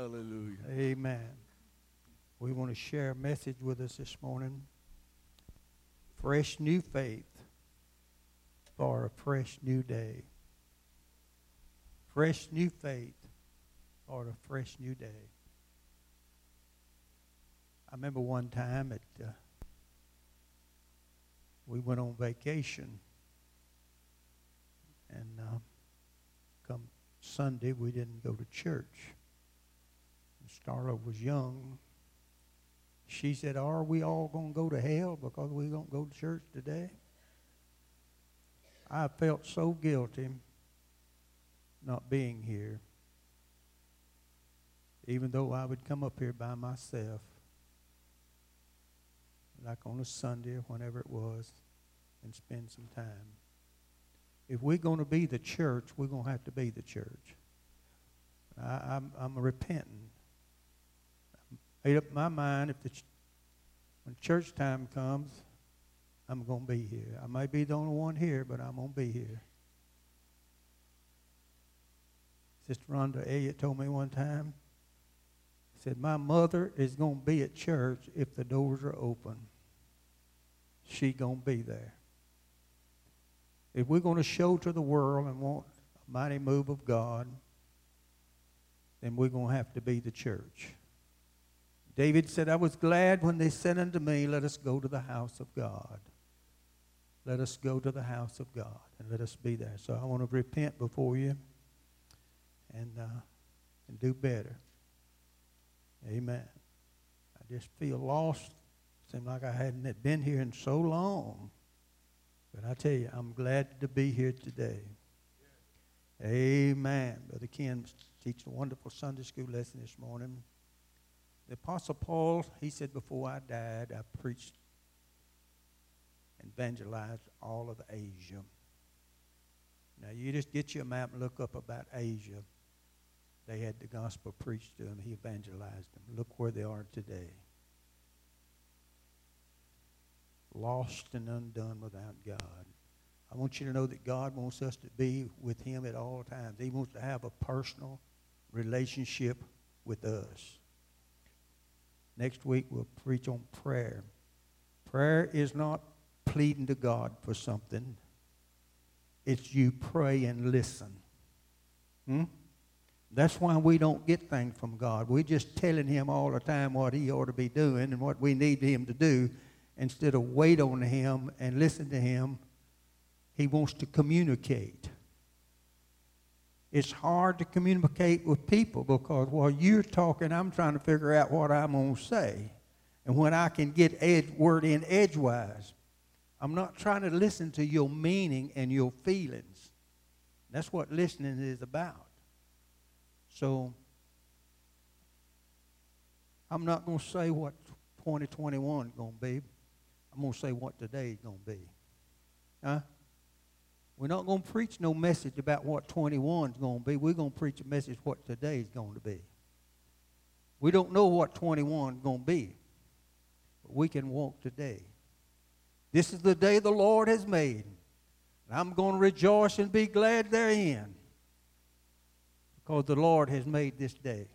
Hallelujah. Amen. We want to share a message with us this morning. Fresh new faith for a fresh new day. Fresh new faith for a fresh new day. I remember one time at uh, we went on vacation, and uh, come Sunday we didn't go to church. Starla was young. She said, Are we all going to go to hell because we don't go to church today? I felt so guilty not being here, even though I would come up here by myself, like on a Sunday or whenever it was, and spend some time. If we're going to be the church, we're going to have to be the church. I, I'm, I'm repenting made up my mind if the ch- when church time comes, I'm going to be here. I may be the only one here, but I'm going to be here. Sister Rhonda Elliott told me one time, said, My mother is going to be at church if the doors are open. She going to be there. If we're going to show to the world and want a mighty move of God, then we're going to have to be the church. David said, I was glad when they said unto me, Let us go to the house of God. Let us go to the house of God and let us be there. So I want to repent before you and, uh, and do better. Amen. I just feel lost. Seemed like I hadn't been here in so long. But I tell you, I'm glad to be here today. Amen. Brother Ken teaching a wonderful Sunday school lesson this morning. The Apostle Paul, he said, Before I died, I preached and evangelized all of Asia. Now, you just get your map and look up about Asia. They had the gospel preached to them, he evangelized them. Look where they are today. Lost and undone without God. I want you to know that God wants us to be with Him at all times. He wants to have a personal relationship with us. Next week, we'll preach on prayer. Prayer is not pleading to God for something, it's you pray and listen. Hmm? That's why we don't get things from God. We're just telling Him all the time what He ought to be doing and what we need Him to do instead of wait on Him and listen to Him. He wants to communicate. It's hard to communicate with people because while you're talking, I'm trying to figure out what I'm going to say. And when I can get edge, word in edgewise, I'm not trying to listen to your meaning and your feelings. That's what listening is about. So, I'm not going to say what 2021 is going to be. I'm going to say what today is going to be. Huh? We're not going to preach no message about what 21 is going to be. We're going to preach a message what today is going to be. We don't know what 21 is going to be, but we can walk today. This is the day the Lord has made. And I'm going to rejoice and be glad therein because the Lord has made this day.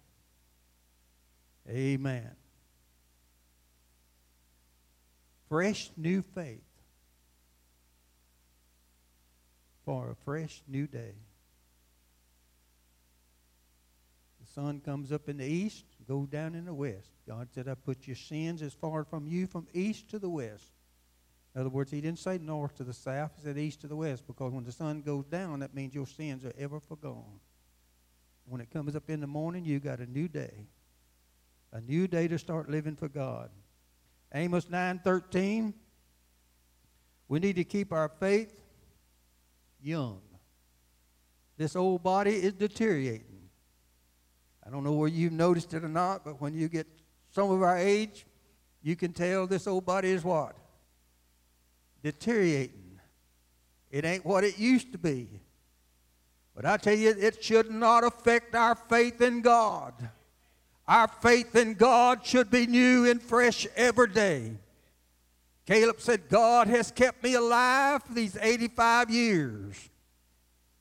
Amen. Fresh new faith. For a fresh new day. The sun comes up in the east, goes down in the west. God said, I put your sins as far from you from east to the west. In other words, he didn't say north to the south, he said east to the west, because when the sun goes down, that means your sins are ever forgone. When it comes up in the morning, you got a new day. A new day to start living for God. Amos 9:13. We need to keep our faith young. This old body is deteriorating. I don't know whether you've noticed it or not, but when you get some of our age, you can tell this old body is what? Deteriorating. It ain't what it used to be. But I tell you, it should not affect our faith in God. Our faith in God should be new and fresh every day. Caleb said, God has kept me alive for these 85 years.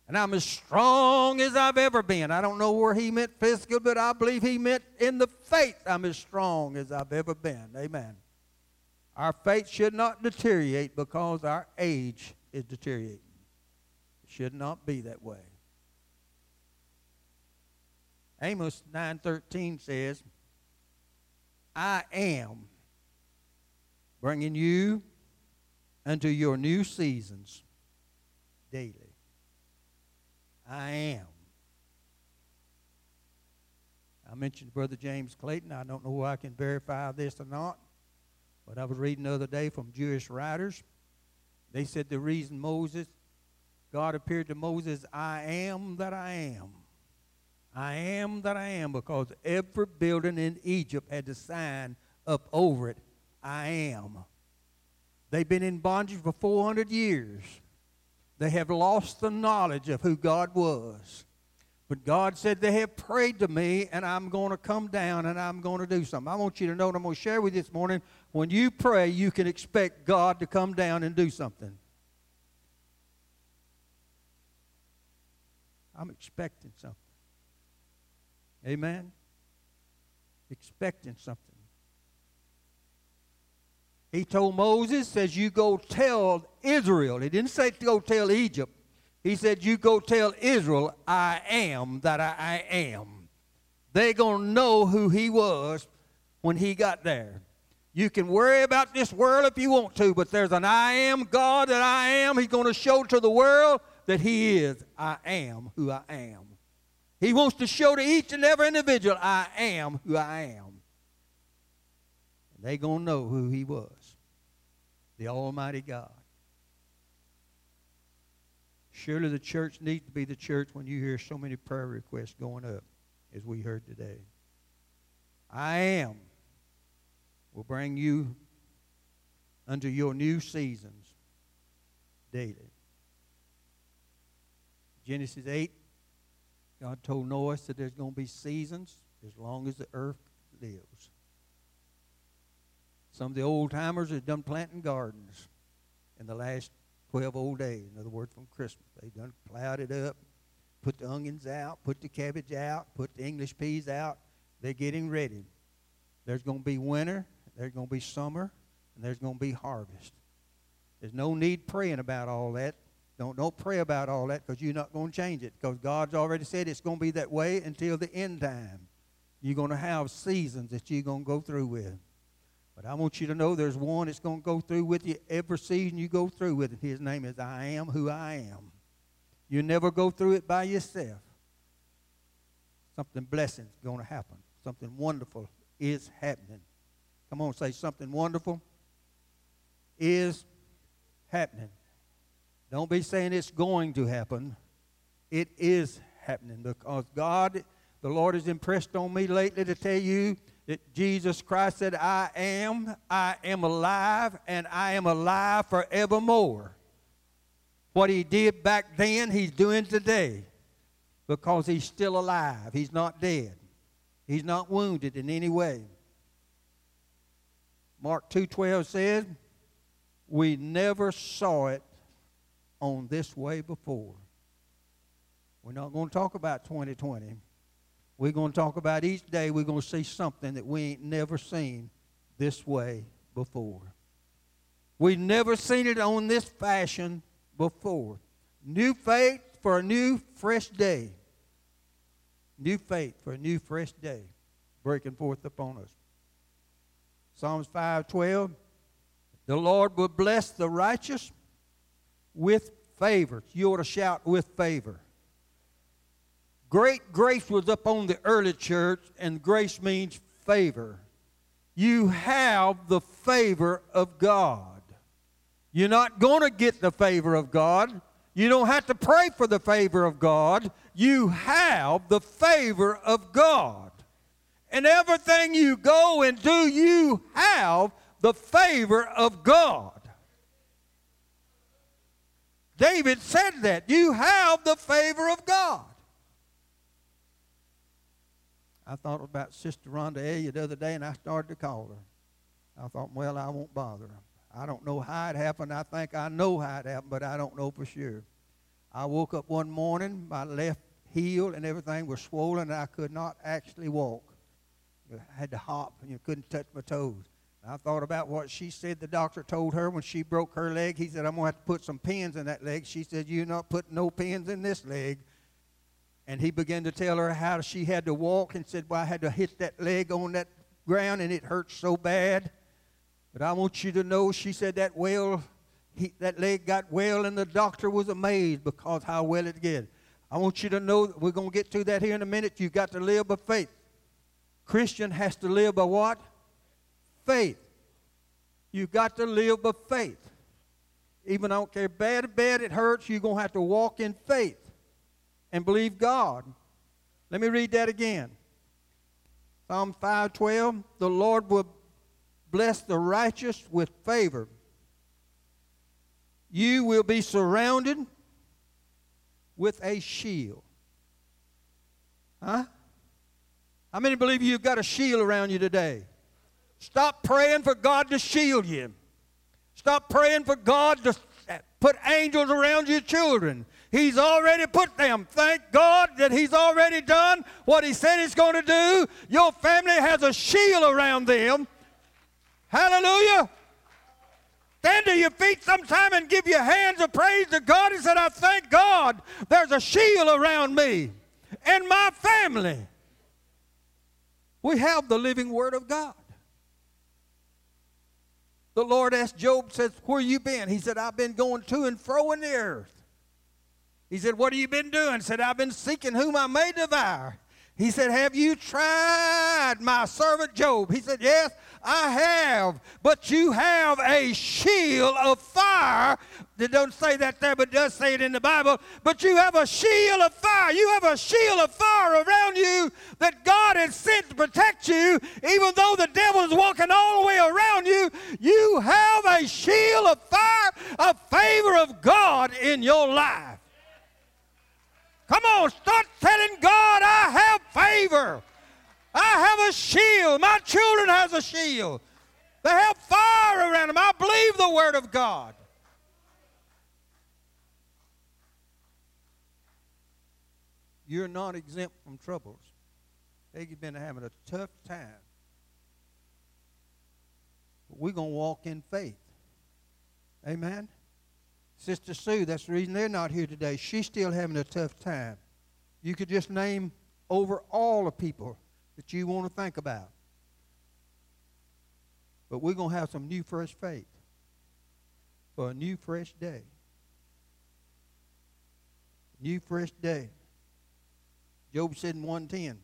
And I'm as strong as I've ever been. I don't know where he meant physical, but I believe he meant in the faith I'm as strong as I've ever been. Amen. Our faith should not deteriorate because our age is deteriorating. It should not be that way. Amos 9:13 says, "I am bringing you unto your new seasons daily. I am." I mentioned Brother James Clayton. I don't know who I can verify this or not. But I was reading the other day from Jewish writers. They said the reason Moses, God appeared to Moses, I am that I am. I am that I am, because every building in Egypt had the sign up over it, I am. They've been in bondage for 400 years. They have lost the knowledge of who God was. But God said, They have prayed to me, and I'm going to come down and I'm going to do something. I want you to know, and I'm going to share with you this morning when you pray, you can expect God to come down and do something. I'm expecting something. Amen? Expecting something. He told Moses, says, you go tell Israel. He didn't say to go tell Egypt. He said, You go tell Israel, I am that I, I am. They're going to know who he was when he got there. You can worry about this world if you want to, but there's an I am God that I am. He's going to show to the world that he is. I am who I am. He wants to show to each and every individual, I am who I am. They're going to know who he was the Almighty God. Surely the church needs to be the church when you hear so many prayer requests going up, as we heard today. I am will bring you unto your new seasons daily. Genesis 8, God told Noah that there's going to be seasons as long as the earth lives. Some of the old timers have done planting gardens in the last 12 old days. In other words, from Christmas. They've done plowed it up, put the onions out, put the cabbage out, put the English peas out. They're getting ready. There's going to be winter, there's going to be summer, and there's going to be harvest. There's no need praying about all that. Don't, don't pray about all that because you're not going to change it because God's already said it's going to be that way until the end time. You're going to have seasons that you're going to go through with. But I want you to know there's one that's going to go through with you every season you go through with it. His name is I am who I am. You never go through it by yourself. Something blessing is going to happen. Something wonderful is happening. Come on, say something wonderful is happening. Don't be saying it's going to happen. It is happening because God, the Lord has impressed on me lately to tell you that Jesus Christ said, I am, I am alive, and I am alive forevermore. What he did back then, he's doing today because he's still alive. He's not dead. He's not wounded in any way. Mark 2:12 says, "We never saw it on this way before." We're not going to talk about 2020. We're going to talk about each day we're going to see something that we ain't never seen this way before. We've never seen it on this fashion before. New faith for a new, fresh day. New faith for a new, fresh day breaking forth upon us. Psalms 5:12 The Lord will bless the righteous with favor. You ought to shout with favor. Great grace was up on the early church, and grace means favor. You have the favor of God. You're not going to get the favor of God. You don't have to pray for the favor of God. You have the favor of God. And everything you go and do, you have the favor of God. David said that. You have the favor of God. I thought about Sister Rhonda Elliott the other day, and I started to call her. I thought, well, I won't bother her. I don't know how it happened. I think I know how it happened, but I don't know for sure. I woke up one morning, my left heel and everything was swollen, and I could not actually walk. I had to hop, and you couldn't touch my toes. I thought about what she said the doctor told her when she broke her leg. He said, I'm going to have to put some pins in that leg. She said, You're not putting no pins in this leg. And he began to tell her how she had to walk and said, Well, I had to hit that leg on that ground and it hurt so bad. But I want you to know, she said that well, he, that leg got well, and the doctor was amazed because how well it did. I want you to know we're going to get to that here in a minute. You've got to live by faith. Christian has to live by what? faith. You've got to live by faith. Even I don't care bad or bad it hurts, you're going to have to walk in faith and believe God. Let me read that again. Psalm 5:12, the Lord will bless the righteous with favor. You will be surrounded with a shield. Huh? How many believe you've got a shield around you today? Stop praying for God to shield you. Stop praying for God to put angels around your children. He's already put them. Thank God that He's already done what He said He's going to do. Your family has a shield around them. Hallelujah. Stand to your feet sometime and give your hands of praise to God and said, I thank God there's a shield around me and my family. We have the living Word of God. The Lord asked Job, says, Where you been? He said, I've been going to and fro in the earth. He said, What have you been doing? He said, I've been seeking whom I may devour. He said, Have you tried my servant Job? He said, Yes, I have. But you have a shield of fire. It don't say that there, but does say it in the Bible. But you have a shield of fire. You have a shield of fire around you that God has sent to protect you. Even though the devil is walking all the way around you, you have a shield of fire, a favor of God in your life. Come on, start telling God, I have favor. I have a shield. My children has a shield. They have fire around them. I believe the word of God. You're not exempt from troubles. They've been having a tough time. But we're going to walk in faith. Amen. Sister Sue, that's the reason they're not here today. She's still having a tough time. You could just name over all the people that you want to think about. But we're going to have some new fresh faith for a new fresh day. New fresh day. Job said in 110.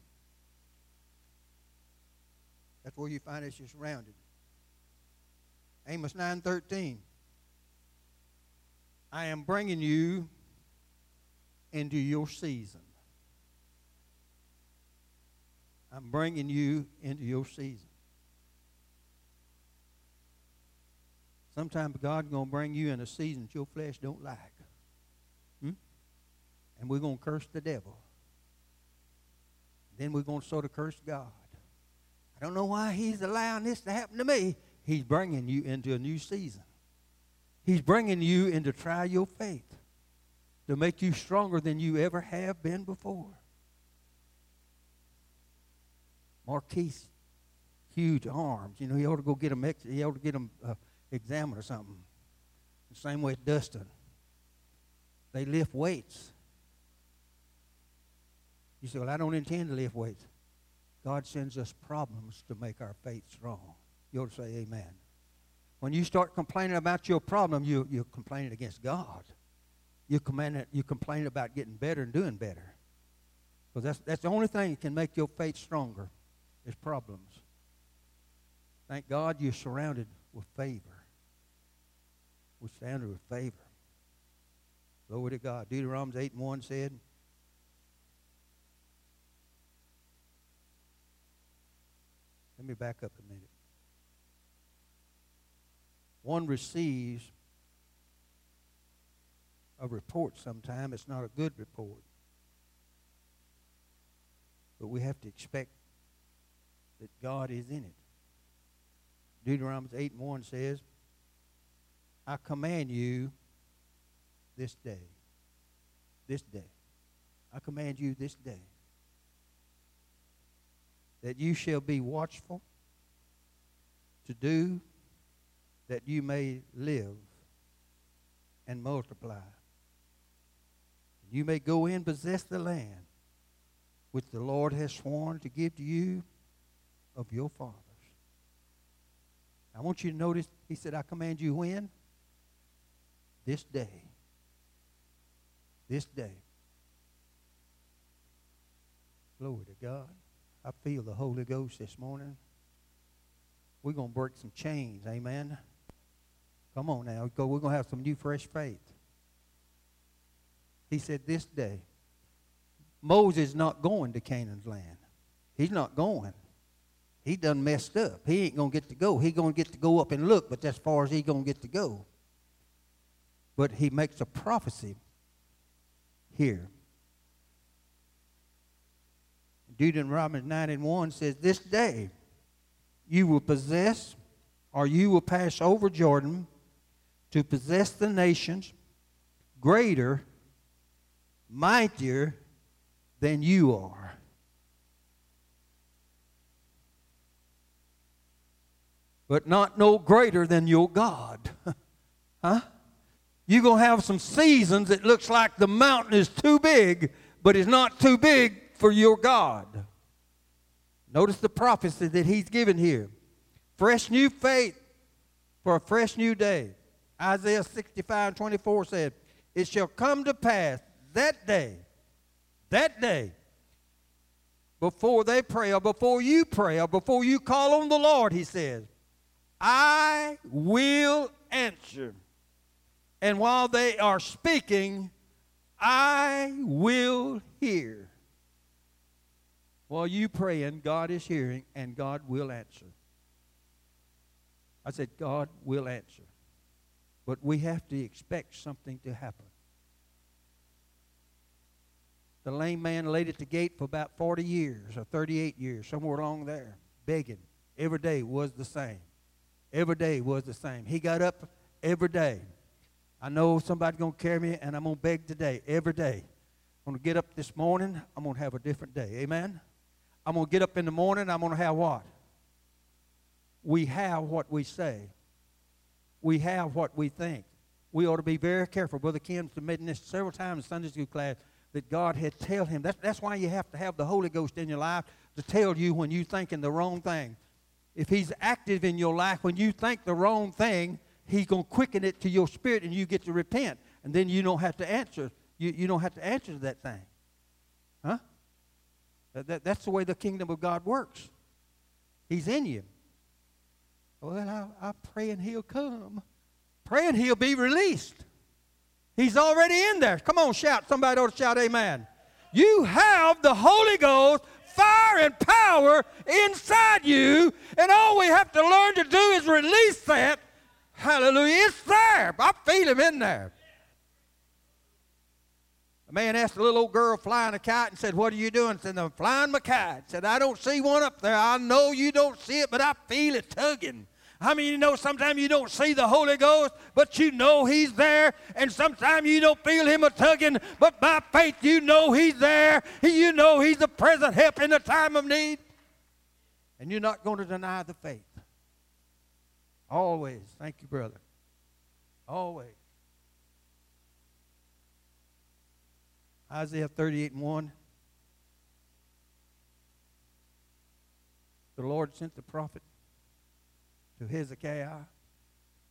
That's where you find us surrounded. Amos 9:13. I am bringing you into your season. I'm bringing you into your season. Sometimes God's going to bring you in a season that your flesh don't like. Hmm? And we're going to curse the devil. Then we're going to sort of curse God. I don't know why he's allowing this to happen to me. He's bringing you into a new season. He's bringing you in to try your faith, to make you stronger than you ever have been before. Marquise, huge arms. You know, he ought to go get him. He ought to get him uh, examined or something. The same way Dustin. They lift weights. You say, well, I don't intend to lift weights. God sends us problems to make our faith strong. You ought to say amen. When you start complaining about your problem, you, you're complaining against God. You're complaining, you're complaining about getting better and doing better. Because that's, that's the only thing that can make your faith stronger is problems. Thank God you're surrounded with favor. We're surrounded with favor. Glory to God. Deuteronomy 8 and 1 said, Let me back up a minute one receives a report sometime. It's not a good report. But we have to expect that God is in it. Deuteronomy 8 and 1 says, I command you this day. this day. I command you this day that you shall be watchful to do that you may live and multiply. You may go in possess the land which the Lord has sworn to give to you of your fathers. I want you to notice, he said, I command you when? This day. This day. Glory to God. I feel the Holy Ghost this morning. We're going to break some chains. Amen. Come on now. go. We're going to have some new, fresh faith. He said, This day. Moses is not going to Canaan's land. He's not going. He done messed up. He ain't going to get to go. He going to get to go up and look, but as far as he going to get to go. But he makes a prophecy here. Deuteronomy 9 and 1 says, This day you will possess, or you will pass over Jordan to possess the nations greater, mightier than you are. But not no greater than your God. huh? You're going to have some seasons that looks like the mountain is too big, but it's not too big for your God. Notice the prophecy that he's given here. Fresh new faith for a fresh new day. Isaiah 65 24 said, It shall come to pass that day that day, before they pray or before you pray or before you call on the Lord, he says, I will answer. And while they are speaking, I will hear. While you praying, God is hearing and God will answer. I said, God will answer. But we have to expect something to happen. The lame man laid at the gate for about 40 years or 38 years, somewhere along there, begging. Every day was the same. Every day was the same. He got up every day. I know somebody's going to carry me, and I'm going to beg today, every day. I'm going to get up this morning, I'm going to have a different day. Amen? I'm going to get up in the morning, I'm going to have what? We have what we say. We have what we think. We ought to be very careful. Brother Kim's admitting this several times in Sunday school class that God had tell him. That's, that's why you have to have the Holy Ghost in your life to tell you when you're thinking the wrong thing. If he's active in your life, when you think the wrong thing, he's going to quicken it to your spirit and you get to repent. And then you don't have to answer. You, you don't have to answer to that thing. Huh? That, that, that's the way the kingdom of God works. He's in you. Well, I, I pray and he'll come. Pray and he'll be released. He's already in there. Come on, shout. Somebody ought to shout, Amen. You have the Holy Ghost, fire and power inside you, and all we have to learn to do is release that. Hallelujah. It's there. I feel him in there. A man asked a little old girl flying a kite and said, What are you doing? Said, I'm flying my kite. Said, I don't see one up there. I know you don't see it, but I feel it tugging. How I many you know sometimes you don't see the Holy Ghost, but you know He's there? And sometimes you don't feel Him a tugging, but by faith you know He's there. You know He's the present help in the time of need. And you're not going to deny the faith. Always. Thank you, brother. Always. Isaiah 38 and 1. The Lord sent the prophet to Hezekiah.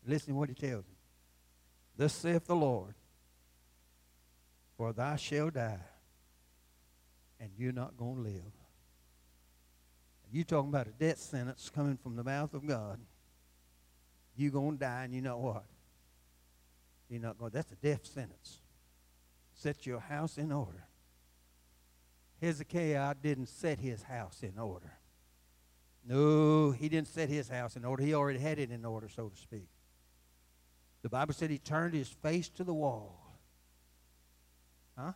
Listen to what he tells him. Thus saith the Lord, for thou shalt die, and you're not going to live. You talking about a death sentence coming from the mouth of God. You're going to die, and you know what? You're not going. That's a death sentence. Set your house in order. Hezekiah didn't set his house in order. No, he didn't set his house in order. He already had it in order, so to speak. The Bible said he turned his face to the wall. Huh?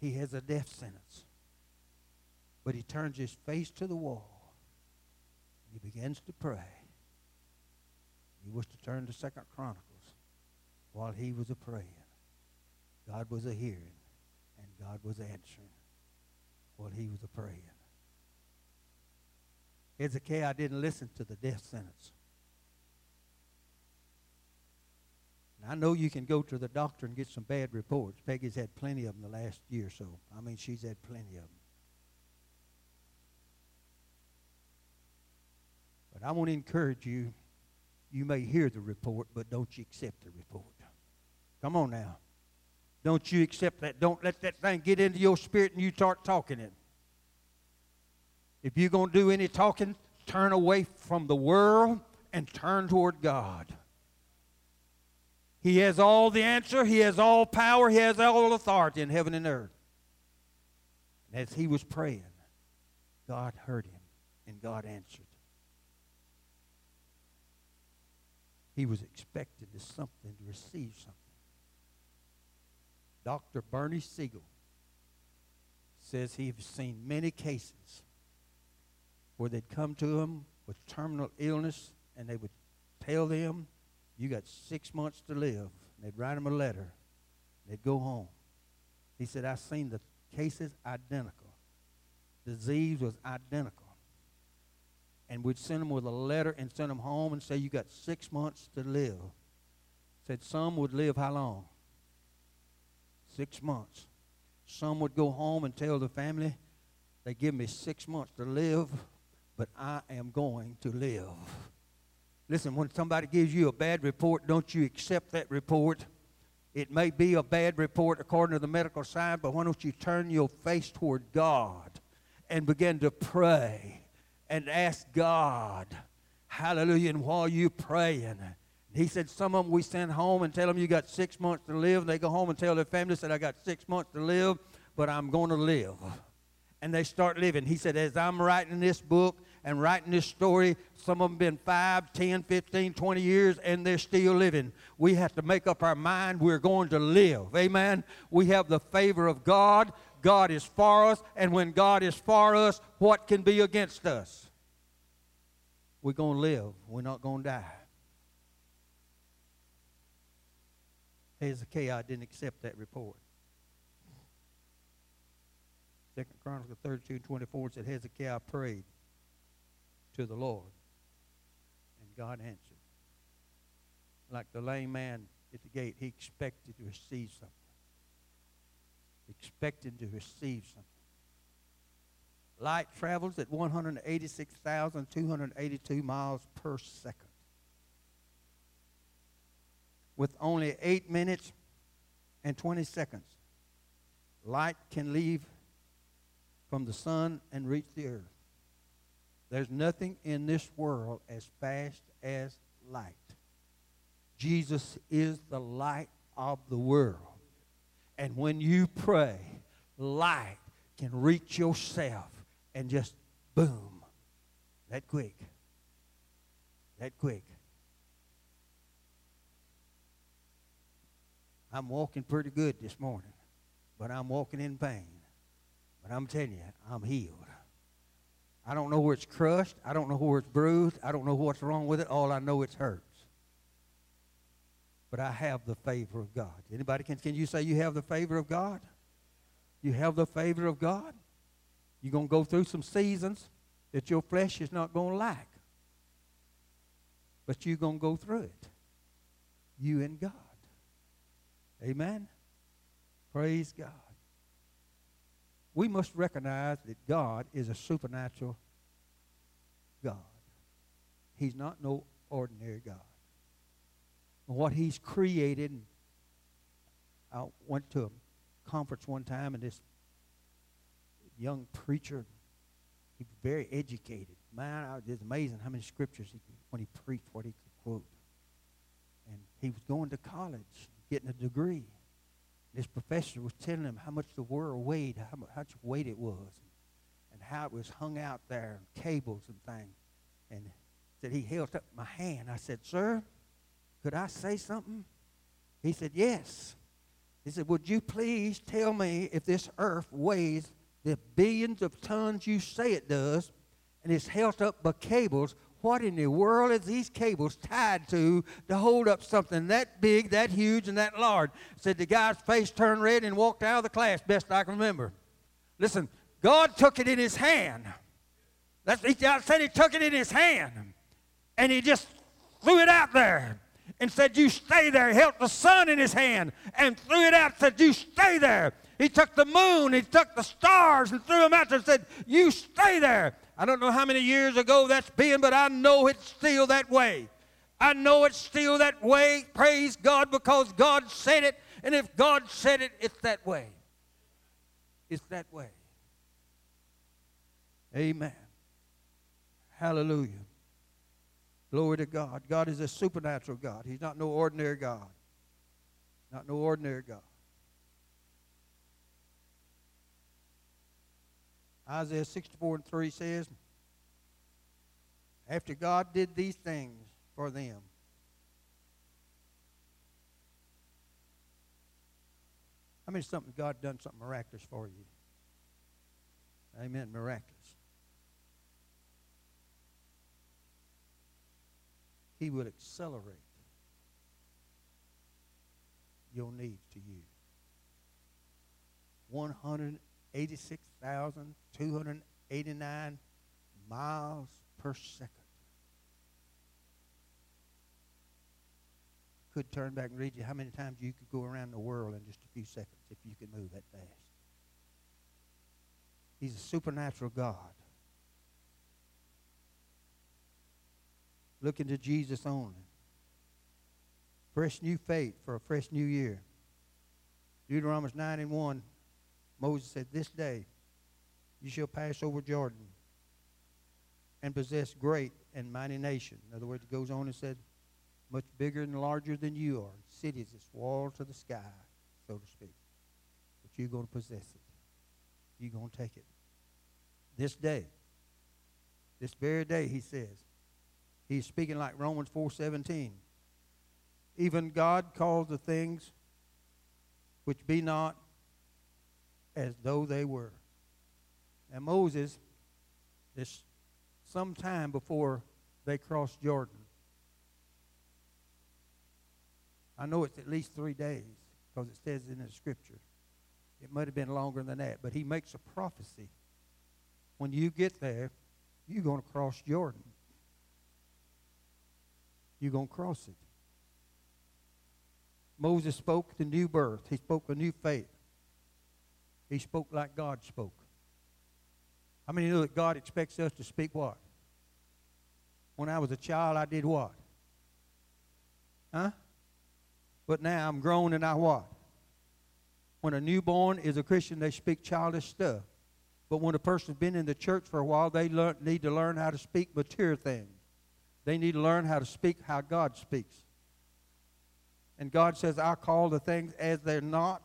He has a death sentence. But he turns his face to the wall. He begins to pray. He was to turn to Second Chronicles while he was a praying. God was a hearing, and God was answering while he was a praying. Hezekiah didn't listen to the death sentence. And I know you can go to the doctor and get some bad reports. Peggy's had plenty of them the last year or so. I mean, she's had plenty of them. But I want to encourage you. You may hear the report, but don't you accept the report. Come on now. Don't you accept that. Don't let that thing get into your spirit and you start talking it. If you're going to do any talking, turn away from the world and turn toward God. He has all the answer, He has all power, He has all authority in heaven and earth. And as he was praying, God heard him and God answered. He was expecting to something to receive something. Dr. Bernie Siegel says he has seen many cases where they'd come to them with terminal illness and they would tell them, You got six months to live. And they'd write them a letter. They'd go home. He said, I've seen the cases identical. Disease was identical. And we'd send them with a letter and send them home and say, You got six months to live. Said some would live how long? Six months. Some would go home and tell the family, They give me six months to live but I am going to live. Listen, when somebody gives you a bad report, don't you accept that report. It may be a bad report according to the medical side, but why don't you turn your face toward God and begin to pray and ask God, hallelujah, and while you're praying, he said, Some of them we send home and tell them you got six months to live. They go home and tell their family, said, I got six months to live, but I'm going to live. And they start living. He said, As I'm writing this book, and writing this story. Some of them been 5, 10, 15, 20 years, and they're still living. We have to make up our mind we're going to live. Amen. We have the favor of God. God is for us, and when God is for us, what can be against us? We're going to live. We're not going to die. Hezekiah didn't accept that report. Second Chronicles 32 24 said Hezekiah prayed to the Lord. And God answered. Like the lame man at the gate, he expected to receive something. Expected to receive something. Light travels at 186,282 miles per second. With only 8 minutes and 20 seconds, light can leave from the sun and reach the earth. There's nothing in this world as fast as light. Jesus is the light of the world. And when you pray, light can reach yourself and just boom, that quick. That quick. I'm walking pretty good this morning, but I'm walking in pain. But I'm telling you, I'm healed. I don't know where it's crushed. I don't know where it's bruised. I don't know what's wrong with it. All I know it hurts. But I have the favor of God. Anybody can, can you say you have the favor of God? You have the favor of God? You're going to go through some seasons that your flesh is not going to like. But you're going to go through it. You and God. Amen? Praise God we must recognize that God is a supernatural God. He's not no ordinary God. What He's created, I went to a conference one time, and this young preacher, he was very educated. Man, it's amazing how many scriptures he when he preached, what he could quote. And he was going to college, getting a degree. This professor was telling him how much the world weighed, how much weight it was, and how it was hung out there, cables and things. And said he held up my hand. I said, Sir, could I say something? He said, Yes. He said, Would you please tell me if this earth weighs the billions of tons you say it does, and it's held up by cables, what in the world is these cables tied to to hold up something that big, that huge, and that large? Said the guy's face turned red and walked out of the class, best I can remember. Listen, God took it in his hand. That's, he said he took it in his hand. And he just threw it out there and said, You stay there. He held the sun in his hand and threw it out, said, You stay there. He took the moon, he took the stars and threw them out there and said, You stay there. I don't know how many years ago that's been, but I know it's still that way. I know it's still that way. Praise God because God said it. And if God said it, it's that way. It's that way. Amen. Hallelujah. Glory to God. God is a supernatural God. He's not no ordinary God. Not no ordinary God. Isaiah 64 and 3 says, After God did these things for them, I mean, something God done something miraculous for you? Amen. Miraculous. He will accelerate your needs to you. 186,289 miles per second. Could turn back and read you how many times you could go around the world in just a few seconds if you could move that fast. He's a supernatural God. Looking to Jesus only. Fresh new faith for a fresh new year. Deuteronomy 9 and 1, Moses said, This day you shall pass over Jordan and possess great and mighty nation. In other words, it goes on and said, much bigger and larger than you are. Cities that's wall to the sky, so to speak. But you're going to possess it. You're going to take it. This day, this very day, he says, he's speaking like Romans 4.17. Even God calls the things which be not as though they were. And Moses, this some time before they crossed Jordan, I know it's at least three days because it says in the scripture. It might have been longer than that, but he makes a prophecy. When you get there, you're going to cross Jordan. You're going to cross it. Moses spoke the new birth. He spoke a new faith. He spoke like God spoke. How many know that God expects us to speak what? When I was a child, I did what? Huh? But now I'm grown and I what? When a newborn is a Christian, they speak childish stuff. But when a person's been in the church for a while, they learn, need to learn how to speak mature things. They need to learn how to speak how God speaks. And God says, I call the things as they're not,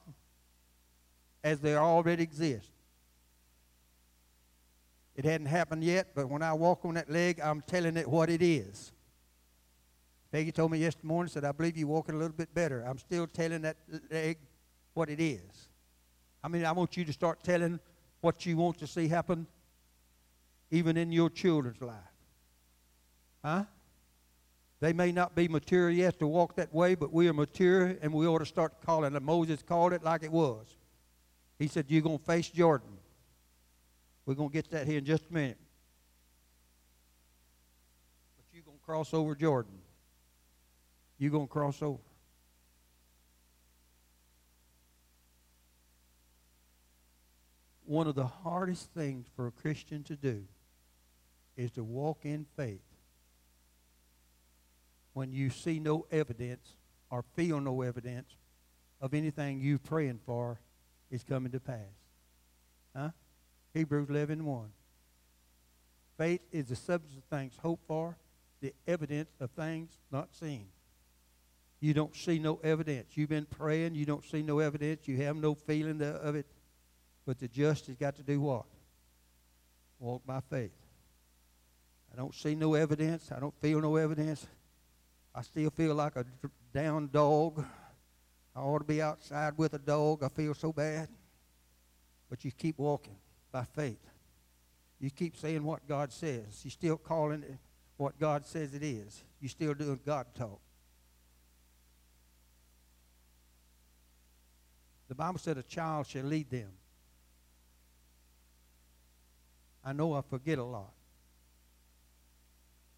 as they already exist. It hadn't happened yet, but when I walk on that leg, I'm telling it what it is. Peggy told me yesterday morning, said, I believe you're walking a little bit better. I'm still telling that leg what it is. I mean, I want you to start telling what you want to see happen even in your children's life. Huh? They may not be mature yet to walk that way, but we are mature and we ought to start calling it. Moses called it like it was. He said, You're going to face Jordan. We're going to get that here in just a minute. But you're going to cross over Jordan you're going to cross over. One of the hardest things for a Christian to do is to walk in faith when you see no evidence or feel no evidence of anything you're praying for is coming to pass. Huh? Hebrews 11 1. Faith is the substance of things hoped for, the evidence of things not seen. You don't see no evidence. You've been praying. You don't see no evidence. You have no feeling of it. But the just has got to do what? Walk by faith. I don't see no evidence. I don't feel no evidence. I still feel like a down dog. I ought to be outside with a dog. I feel so bad. But you keep walking by faith. You keep saying what God says. You're still calling it what God says it is. You're still doing God talk. The Bible said a child shall lead them. I know I forget a lot.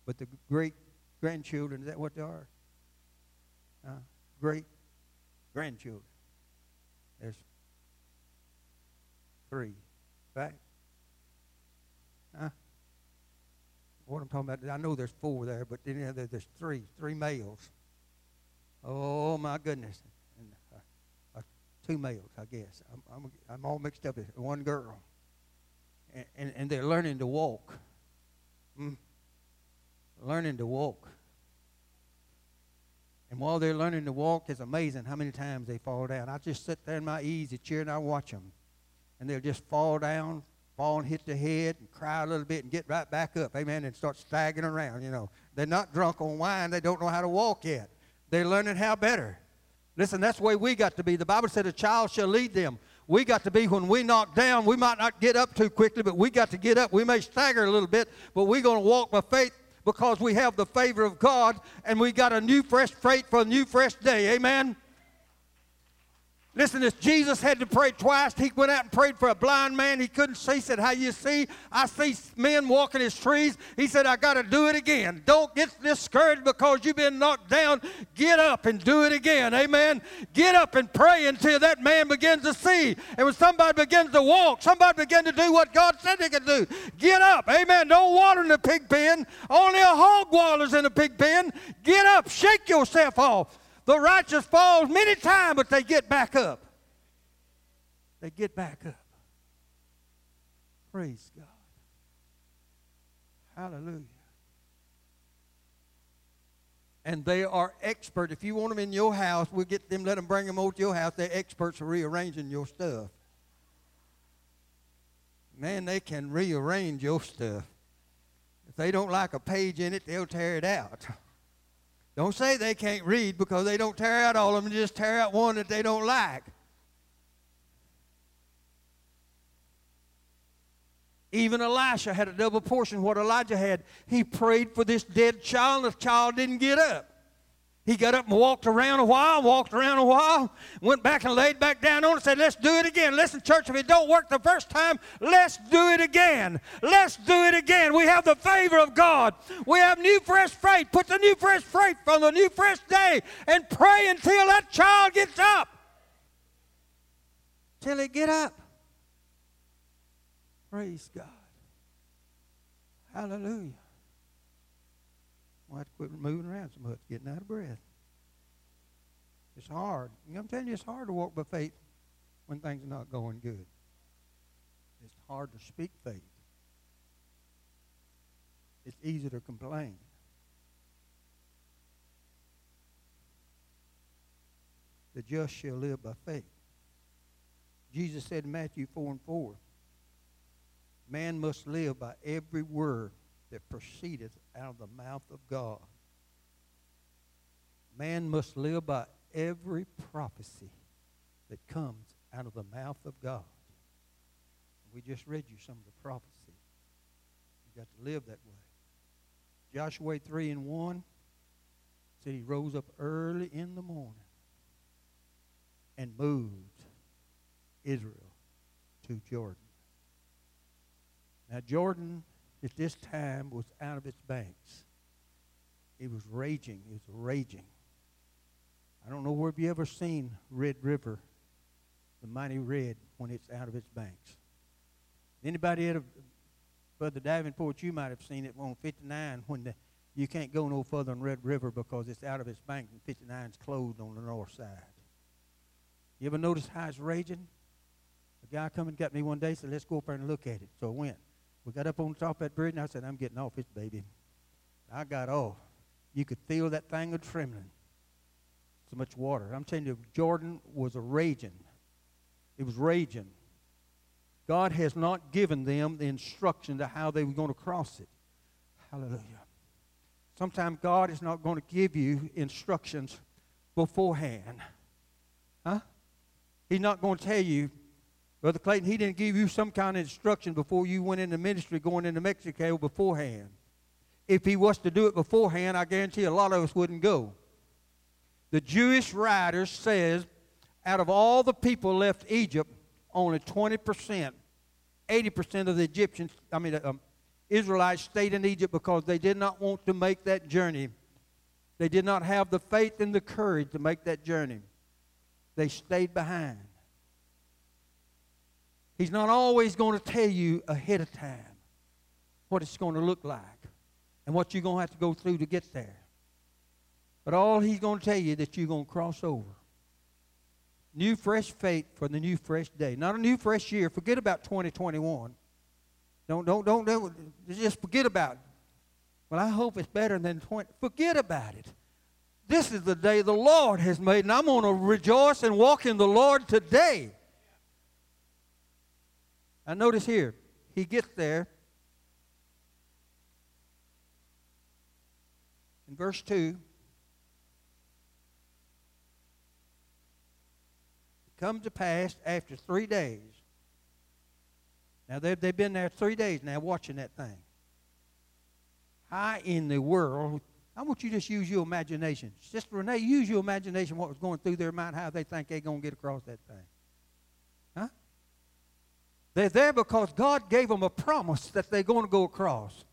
But the great grandchildren, is that what they are? Uh, great grandchildren. There's three, right? Huh? What I'm talking about, I know there's four there, but then there's three, three males. Oh my goodness, and uh, uh, two males, I guess. I'm, I'm, I'm all mixed up. with One girl, and, and, and they're learning to walk. Mm. Learning to walk. And while they're learning to walk, it's amazing how many times they fall down. I just sit there in my easy chair and I watch them. And they'll just fall down, fall and hit the head and cry a little bit and get right back up. Amen. And start staggering around, you know. They're not drunk on wine. They don't know how to walk yet. They're learning how better. Listen, that's the way we got to be. The Bible said a child shall lead them. We got to be when we knock down, we might not get up too quickly, but we got to get up. We may stagger a little bit, but we're going to walk by faith because we have the favor of God and we got a new fresh freight for a new fresh day. Amen. Listen, if Jesus had to pray twice, he went out and prayed for a blind man. He couldn't see. He said, How you see? I see men walking as trees. He said, I got to do it again. Don't get discouraged because you've been knocked down. Get up and do it again. Amen. Get up and pray until that man begins to see. And when somebody begins to walk, somebody begins to do what God said they could do. Get up. Amen. Don't water in the pig pen. Only a hog waters in a pig pen. Get up. Shake yourself off. The righteous falls many times, but they get back up. They get back up. Praise God. Hallelujah. And they are expert. If you want them in your house, we'll get them, let them bring them over to your house. They're experts at rearranging your stuff. Man, they can rearrange your stuff. If they don't like a page in it, they'll tear it out. Don't say they can't read because they don't tear out all of them, just tear out one that they don't like. Even Elisha had a double portion what Elijah had. He prayed for this dead child, and the child didn't get up. He got up and walked around a while, walked around a while, went back and laid back down on it said, Let's do it again. Listen, church, if it don't work the first time, let's do it again. Let's do it again. We have the favor of God. We have new fresh freight. Put the new fresh freight from the new fresh day and pray until that child gets up. Till he get up. Praise God. Hallelujah. Have to quit moving around so much, getting out of breath. It's hard. I'm telling you, it's hard to walk by faith when things are not going good. It's hard to speak faith. It's easy to complain. The just shall live by faith. Jesus said in Matthew 4 and 4, Man must live by every word that proceedeth out of the mouth of God. Man must live by every prophecy that comes out of the mouth of God. We just read you some of the prophecy. You got to live that way. Joshua 3 and 1 said he rose up early in the morning and moved Israel to Jordan. Now, Jordan at this time was out of its banks. It was raging. It was raging. I don't know if you ever seen Red River, the mighty red, when it's out of its banks. Anybody ever, Brother Davenport, you might have seen it on 59 when the, you can't go no further than Red River because it's out of its bank and 59 is closed on the north side. You ever notice how it's raging? A guy come and got me one day said, let's go up there and look at it. So I went. We got up on top of that bridge, and I said, I'm getting off this baby. I got off. You could feel that thing of trembling. So much water. I'm telling you, Jordan was a raging. It was raging. God has not given them the instruction to how they were going to cross it. Hallelujah. Sometimes God is not going to give you instructions beforehand. Huh? He's not going to tell you Brother Clayton, he didn't give you some kind of instruction before you went into ministry going into Mexico beforehand. if he was to do it beforehand, I guarantee a lot of us wouldn't go. The Jewish writer says out of all the people left Egypt, only 20%, 80% of the Egyptians, I mean, um, Israelites stayed in Egypt because they did not want to make that journey. They did not have the faith and the courage to make that journey. They stayed behind. He's not always going to tell you ahead of time what it's going to look like and what you're going to have to go through to get there. But all he's going to tell you that you're going to cross over. New fresh faith for the new fresh day. Not a new fresh year. Forget about 2021. Don't, don't, don't, don't just forget about it. Well, I hope it's better than 20. Forget about it. This is the day the Lord has made, and I'm going to rejoice and walk in the Lord today. I notice here, he gets there. In verse 2, it comes to pass after three days. Now, they've, they've been there three days now watching that thing. How in the world? I want you to just use your imagination. Sister Renee, use your imagination what was going through their mind, how they think they're going to get across that thing. They're there because God gave them a promise that they're going to go across.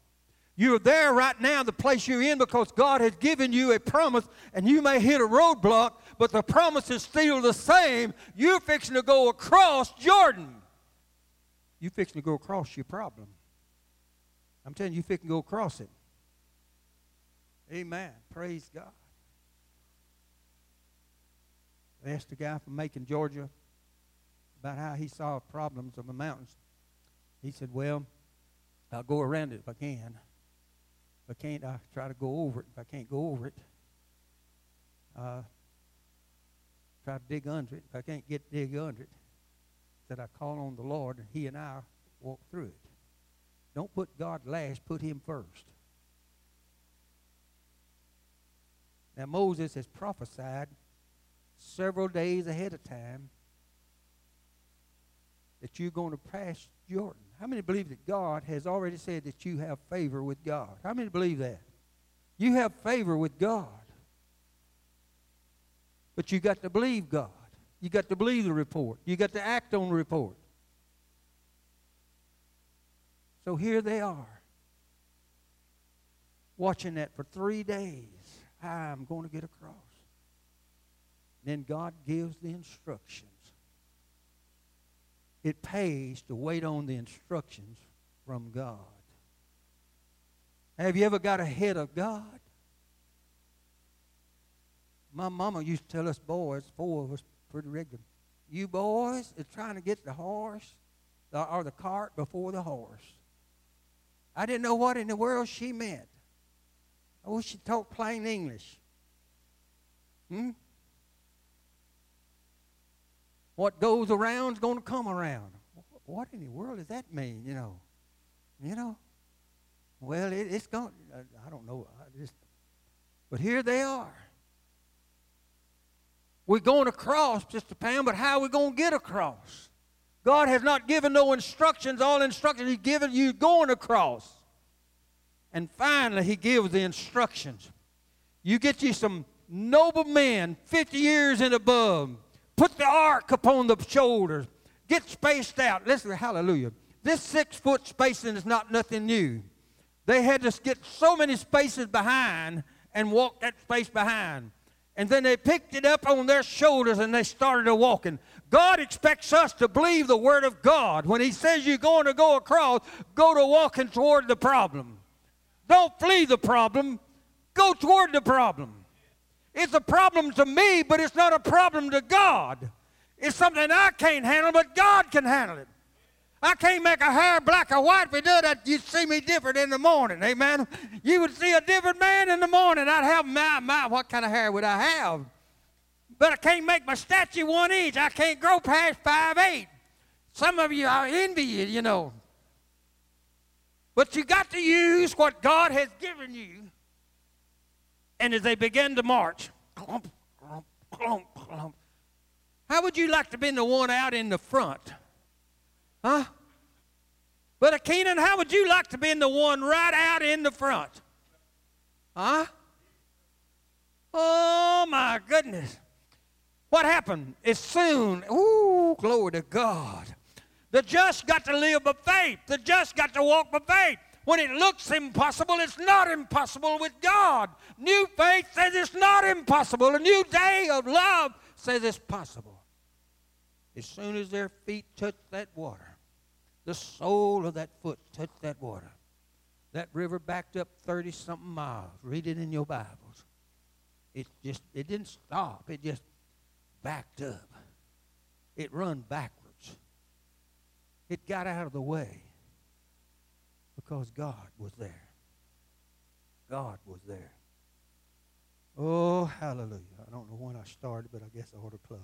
You're there right now, the place you're in, because God has given you a promise, and you may hit a roadblock, but the promise is still the same. You're fixing to go across Jordan. You're fixing to go across your problem. I'm telling you, you're fixing to go across it. Amen. Praise God. I asked guy from Macon, Georgia, about how he solved problems of the mountains. He said, Well, I'll go around it if I can. If I can't, I try to go over it. If I can't go over it, uh, try to dig under it. If I can't get dig under it, that I call on the Lord and He and I walk through it. Don't put God last, put Him first. Now, Moses has prophesied several days ahead of time that you're going to pass Jordan. How many believe that God has already said that you have favor with God? How many believe that? You have favor with God. But you got to believe God. You got to believe the report. You got to act on the report. So here they are, watching that for three days. I'm going to get across. Then God gives the instructions. It pays to wait on the instructions from God. Have you ever got ahead of God? My mama used to tell us boys, four of us pretty regular, you boys are trying to get the horse or the cart before the horse. I didn't know what in the world she meant. I wish she talked plain English. Hmm? What goes around is going to come around. What in the world does that mean, you know? You know? Well, it, it's going, uh, I don't know. I just, but here they are. We're going across, Sister Pam, but how are we going to get across? God has not given no instructions. All instructions He's given you going across. And finally, He gives the instructions. You get you some noble men, 50 years and above. Put the ark upon the shoulders. Get spaced out. Listen, hallelujah. This six foot spacing is not nothing new. They had to get so many spaces behind and walk that space behind. And then they picked it up on their shoulders and they started walking. God expects us to believe the Word of God. When He says you're going to go across, go to walking toward the problem. Don't flee the problem, go toward the problem. It's a problem to me, but it's not a problem to God. It's something I can't handle, but God can handle it. I can't make a hair black or white. If we do that, you'd see me different in the morning. Amen. You would see a different man in the morning. I'd have my, my what kind of hair would I have? But I can't make my statue one inch. I can't grow past five eight. Some of you, I envy you, you know. But you got to use what God has given you. And as they begin to march, clump, clump, clump, clump. How would you like to be the one out in the front? Huh? But Keenan, how would you like to be the one right out in the front? Huh? Oh my goodness. What happened? As soon, ooh, glory to God. The just got to live by faith. The just got to walk by faith. When it looks impossible, it's not impossible with God. New faith says it's not impossible. A new day of love says it's possible. As soon as their feet touch that water, the sole of that foot touched that water, that river backed up 30 something miles. Read it in your Bibles. It just, it didn't stop. It just backed up. It run backwards. It got out of the way because God was there. God was there. Oh, hallelujah. I don't know when I started, but I guess I ought to close.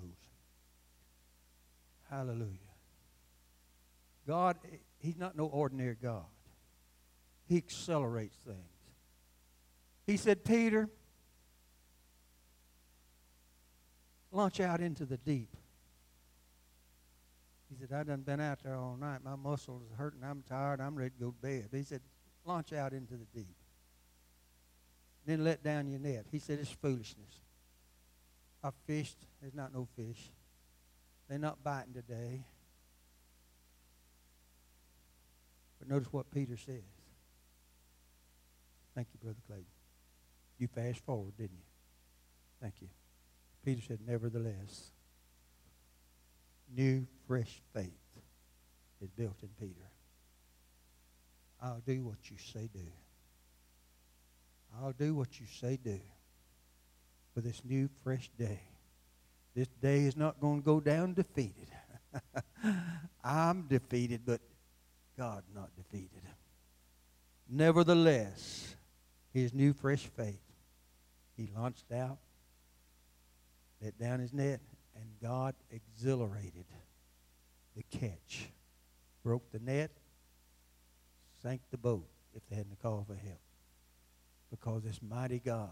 Hallelujah. God, He's not no ordinary God. He accelerates things. He said, Peter, launch out into the deep. He said, I done been out there all night. My muscles are hurting. I'm tired. I'm ready to go to bed. He said, launch out into the deep. Then let down your net. He said, it's foolishness. I fished. There's not no fish. They're not biting today. But notice what Peter says. Thank you, Brother Clayton. You fast forward, didn't you? Thank you. Peter said, Nevertheless, new, fresh faith is built in Peter. I'll do what you say do. I'll do what you say do for this new, fresh day. This day is not going to go down defeated. I'm defeated, but God not defeated. Nevertheless, his new, fresh faith, he launched out, let down his net, and God exhilarated the catch. Broke the net, sank the boat if they hadn't called for help. Because this mighty God,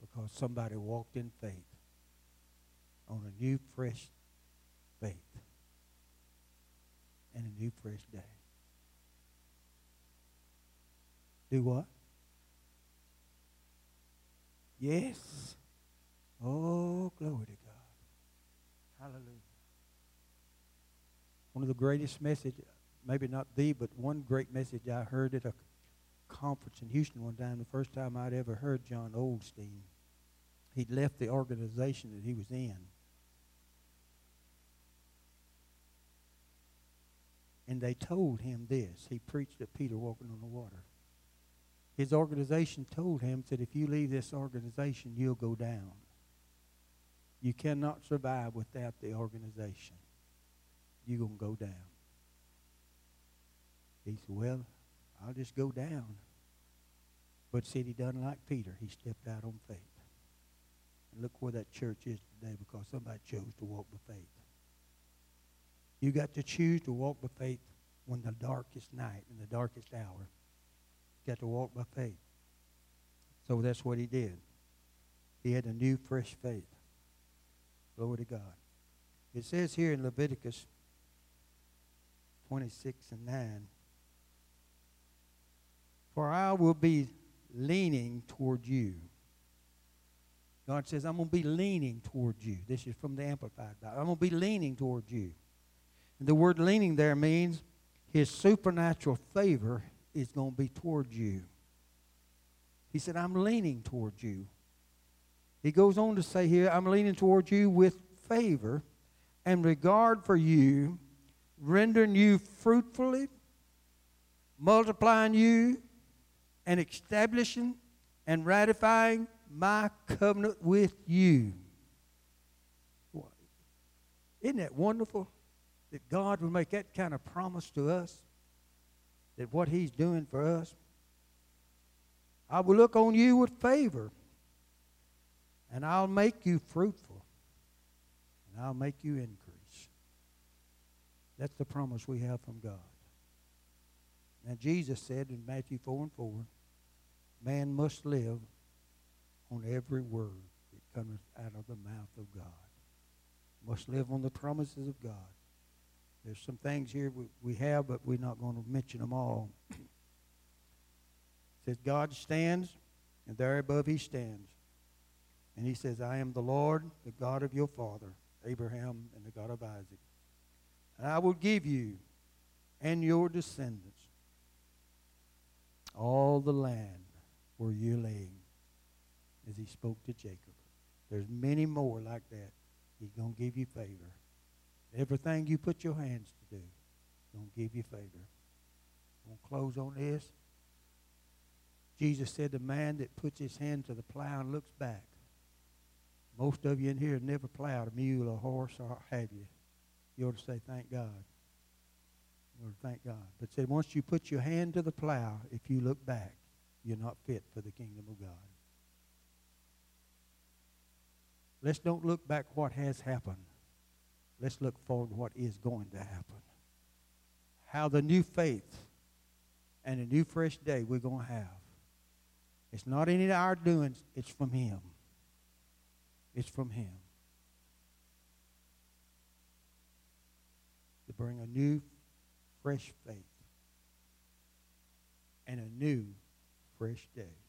because somebody walked in faith on a new, fresh faith and a new, fresh day. Do what? Yes. Oh, glory to God. Hallelujah. One of the greatest message, maybe not the, but one great message I heard at a conference in Houston one time, the first time I'd ever heard John Osteen. He'd left the organization that he was in. And they told him this. He preached at Peter walking on the water. His organization told him that if you leave this organization, you'll go down. You cannot survive without the organization. You're going to go down. He said, Well, I'll just go down. But said he done like Peter. He stepped out on faith. And look where that church is today because somebody chose to walk by faith. You got to choose to walk by faith when the darkest night and the darkest hour. You got to walk by faith. So that's what he did. He had a new, fresh faith. Glory to God. It says here in Leviticus 26 and 9 For I will be leaning toward you. God says, I'm going to be leaning toward you. This is from the Amplified Bible. I'm going to be leaning toward you. And the word leaning there means his supernatural favor is going to be toward you. He said, I'm leaning toward you. He goes on to say here, I'm leaning toward you with favor and regard for you, rendering you fruitfully, multiplying you, and establishing and ratifying my covenant with you. Isn't that wonderful that God would make that kind of promise to us? That what He's doing for us? I will look on you with favor and I'll make you fruitful, and I'll make you increase. That's the promise we have from God. Now, Jesus said in Matthew 4 and 4, man must live on every word that comes out of the mouth of God. Must live on the promises of God. There's some things here we, we have, but we're not going to mention them all. it says, God stands And there above he stands. And he says, I am the Lord, the God of your father, Abraham, and the God of Isaac. And I will give you and your descendants all the land where you're laying, as he spoke to Jacob. There's many more like that. He's going to give you favor. Everything you put your hands to do, going to give you favor. I'm going to close on this. Jesus said, the man that puts his hand to the plow and looks back. Most of you in here never plowed a mule or a horse, or have you? You ought to say, thank God. You ought to thank God. But said, once you put your hand to the plow, if you look back, you're not fit for the kingdom of God. Let's don't look back what has happened. Let's look forward what is going to happen. How the new faith and a new fresh day we're going to have. It's not any of our doings, it's from Him. It's from Him. To bring a new, fresh faith and a new, fresh day.